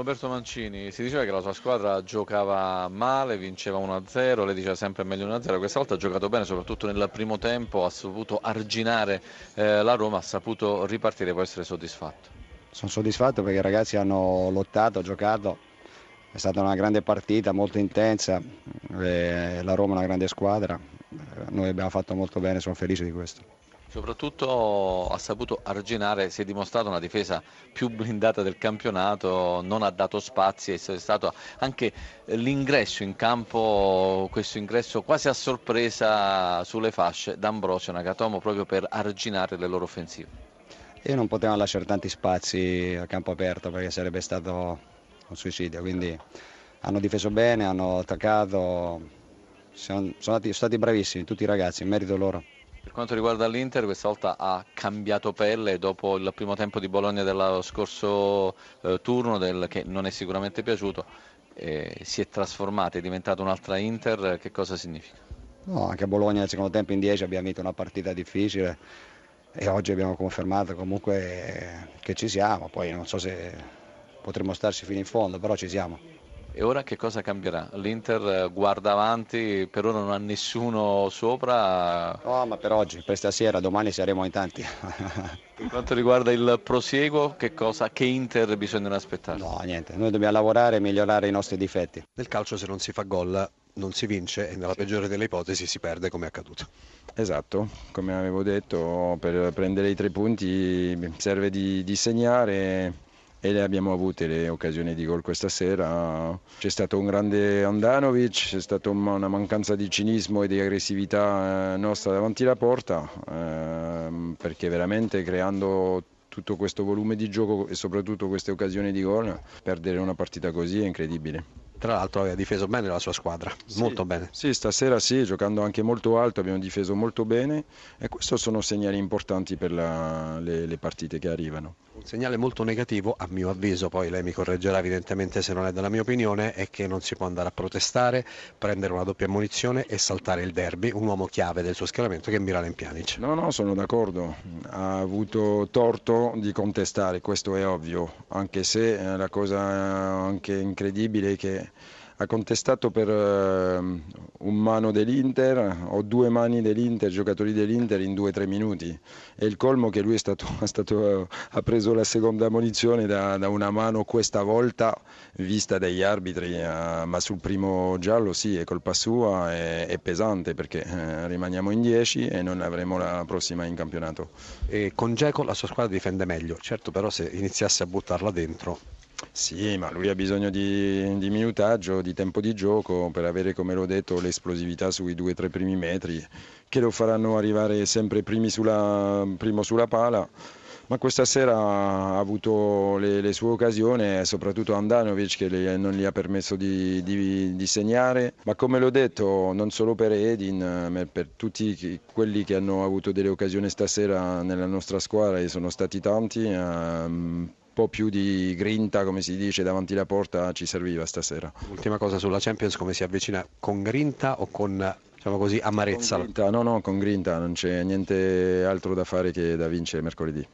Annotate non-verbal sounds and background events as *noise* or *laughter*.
Roberto Mancini, si diceva che la sua squadra giocava male, vinceva 1-0, lei diceva sempre meglio 1-0, questa volta ha giocato bene, soprattutto nel primo tempo, ha saputo arginare eh, la Roma, ha saputo ripartire, può essere soddisfatto. Sono soddisfatto perché i ragazzi hanno lottato, giocato, è stata una grande partita, molto intensa, eh, la Roma è una grande squadra, noi abbiamo fatto molto bene, sono felice di questo. Soprattutto ha saputo arginare, si è dimostrata una difesa più blindata del campionato, non ha dato spazi, è stato anche l'ingresso in campo, questo ingresso quasi a sorpresa sulle fasce d'Ambrosio e Nagatomo proprio per arginare le loro offensive. E non potevano lasciare tanti spazi a campo aperto perché sarebbe stato un suicidio, quindi hanno difeso bene, hanno attaccato, sono, sono stati bravissimi tutti i ragazzi, in merito loro. Per quanto riguarda l'Inter, questa volta ha cambiato pelle dopo il primo tempo di Bologna dello scorso eh, turno, del, che non è sicuramente piaciuto, eh, si è trasformata, è diventata un'altra Inter, che cosa significa? No, anche a Bologna nel secondo tempo in 10 abbiamo vinto una partita difficile e oggi abbiamo confermato comunque che ci siamo, poi non so se potremo starci fino in fondo, però ci siamo. E ora che cosa cambierà? L'Inter eh, guarda avanti, per ora non ha nessuno sopra. No, ma per oggi, per stasera, domani saremo in tanti. *laughs* per quanto riguarda il prosieguo, che, cosa, che Inter bisogna aspettare? No, niente, noi dobbiamo lavorare e migliorare i nostri difetti. Nel calcio se non si fa gol non si vince e nella peggiore delle ipotesi si perde come è accaduto. Esatto, come avevo detto, per prendere i tre punti serve di, di segnare e le abbiamo avute le occasioni di gol questa sera. C'è stato un grande Andanovic, c'è stata una mancanza di cinismo e di aggressività eh, nostra davanti alla porta, ehm, perché veramente creando tutto questo volume di gioco e soprattutto queste occasioni di gol, perdere una partita così è incredibile. Tra l'altro aveva difeso bene la sua squadra, sì, molto bene. Sì, stasera sì, giocando anche molto alto abbiamo difeso molto bene e questi sono segnali importanti per la, le, le, partite che arrivano. Un segnale molto negativo, a mio avviso, poi lei mi correggerà evidentemente se non è della mia opinione, è che non si può andare a protestare, prendere una doppia munizione e saltare il derby, un uomo chiave del suo schieramento che è Miralem Pjanic. No, no, sono d'accordo, ha avuto torto di contestare, questo è ovvio, anche se eh, la cosa anche incredibile è che ha contestato per uh, un mano dell'Inter o due mani dell'Inter, giocatori dell'Inter in due o tre minuti. E il colmo che lui stato, *laughs* stato, ha preso la seconda munizione da, da, una mano questa volta vista dagli arbitri, uh, ma sul primo giallo sì, è colpa sua, è, è pesante perché uh, rimaniamo in 10 e non avremo la prossima in campionato. E con Geco la sua squadra difende meglio, certo però se iniziasse a buttarla dentro sì, ma lui ha bisogno di, di, minutaggio, di tempo di gioco per avere, come l'ho detto, l'esplosività sui due o tre primi metri che lo faranno arrivare sempre sulla, primo sulla pala. Ma questa sera ha avuto le, le sue occasioni, soprattutto Andanovic che le, non gli ha permesso di, di, di, segnare. Ma come l'ho detto, non solo per Edin, ma per tutti quelli che hanno avuto delle occasioni stasera nella nostra squadra, e sono stati tanti, ehm, po' più di grinta, come si dice, davanti alla porta ci serviva stasera. Ultima cosa sulla Champions, come si avvicina con grinta o con diciamo così, amarezza? Con grinta, no, no, con grinta, non c'è niente altro da fare che da vincere mercoledì.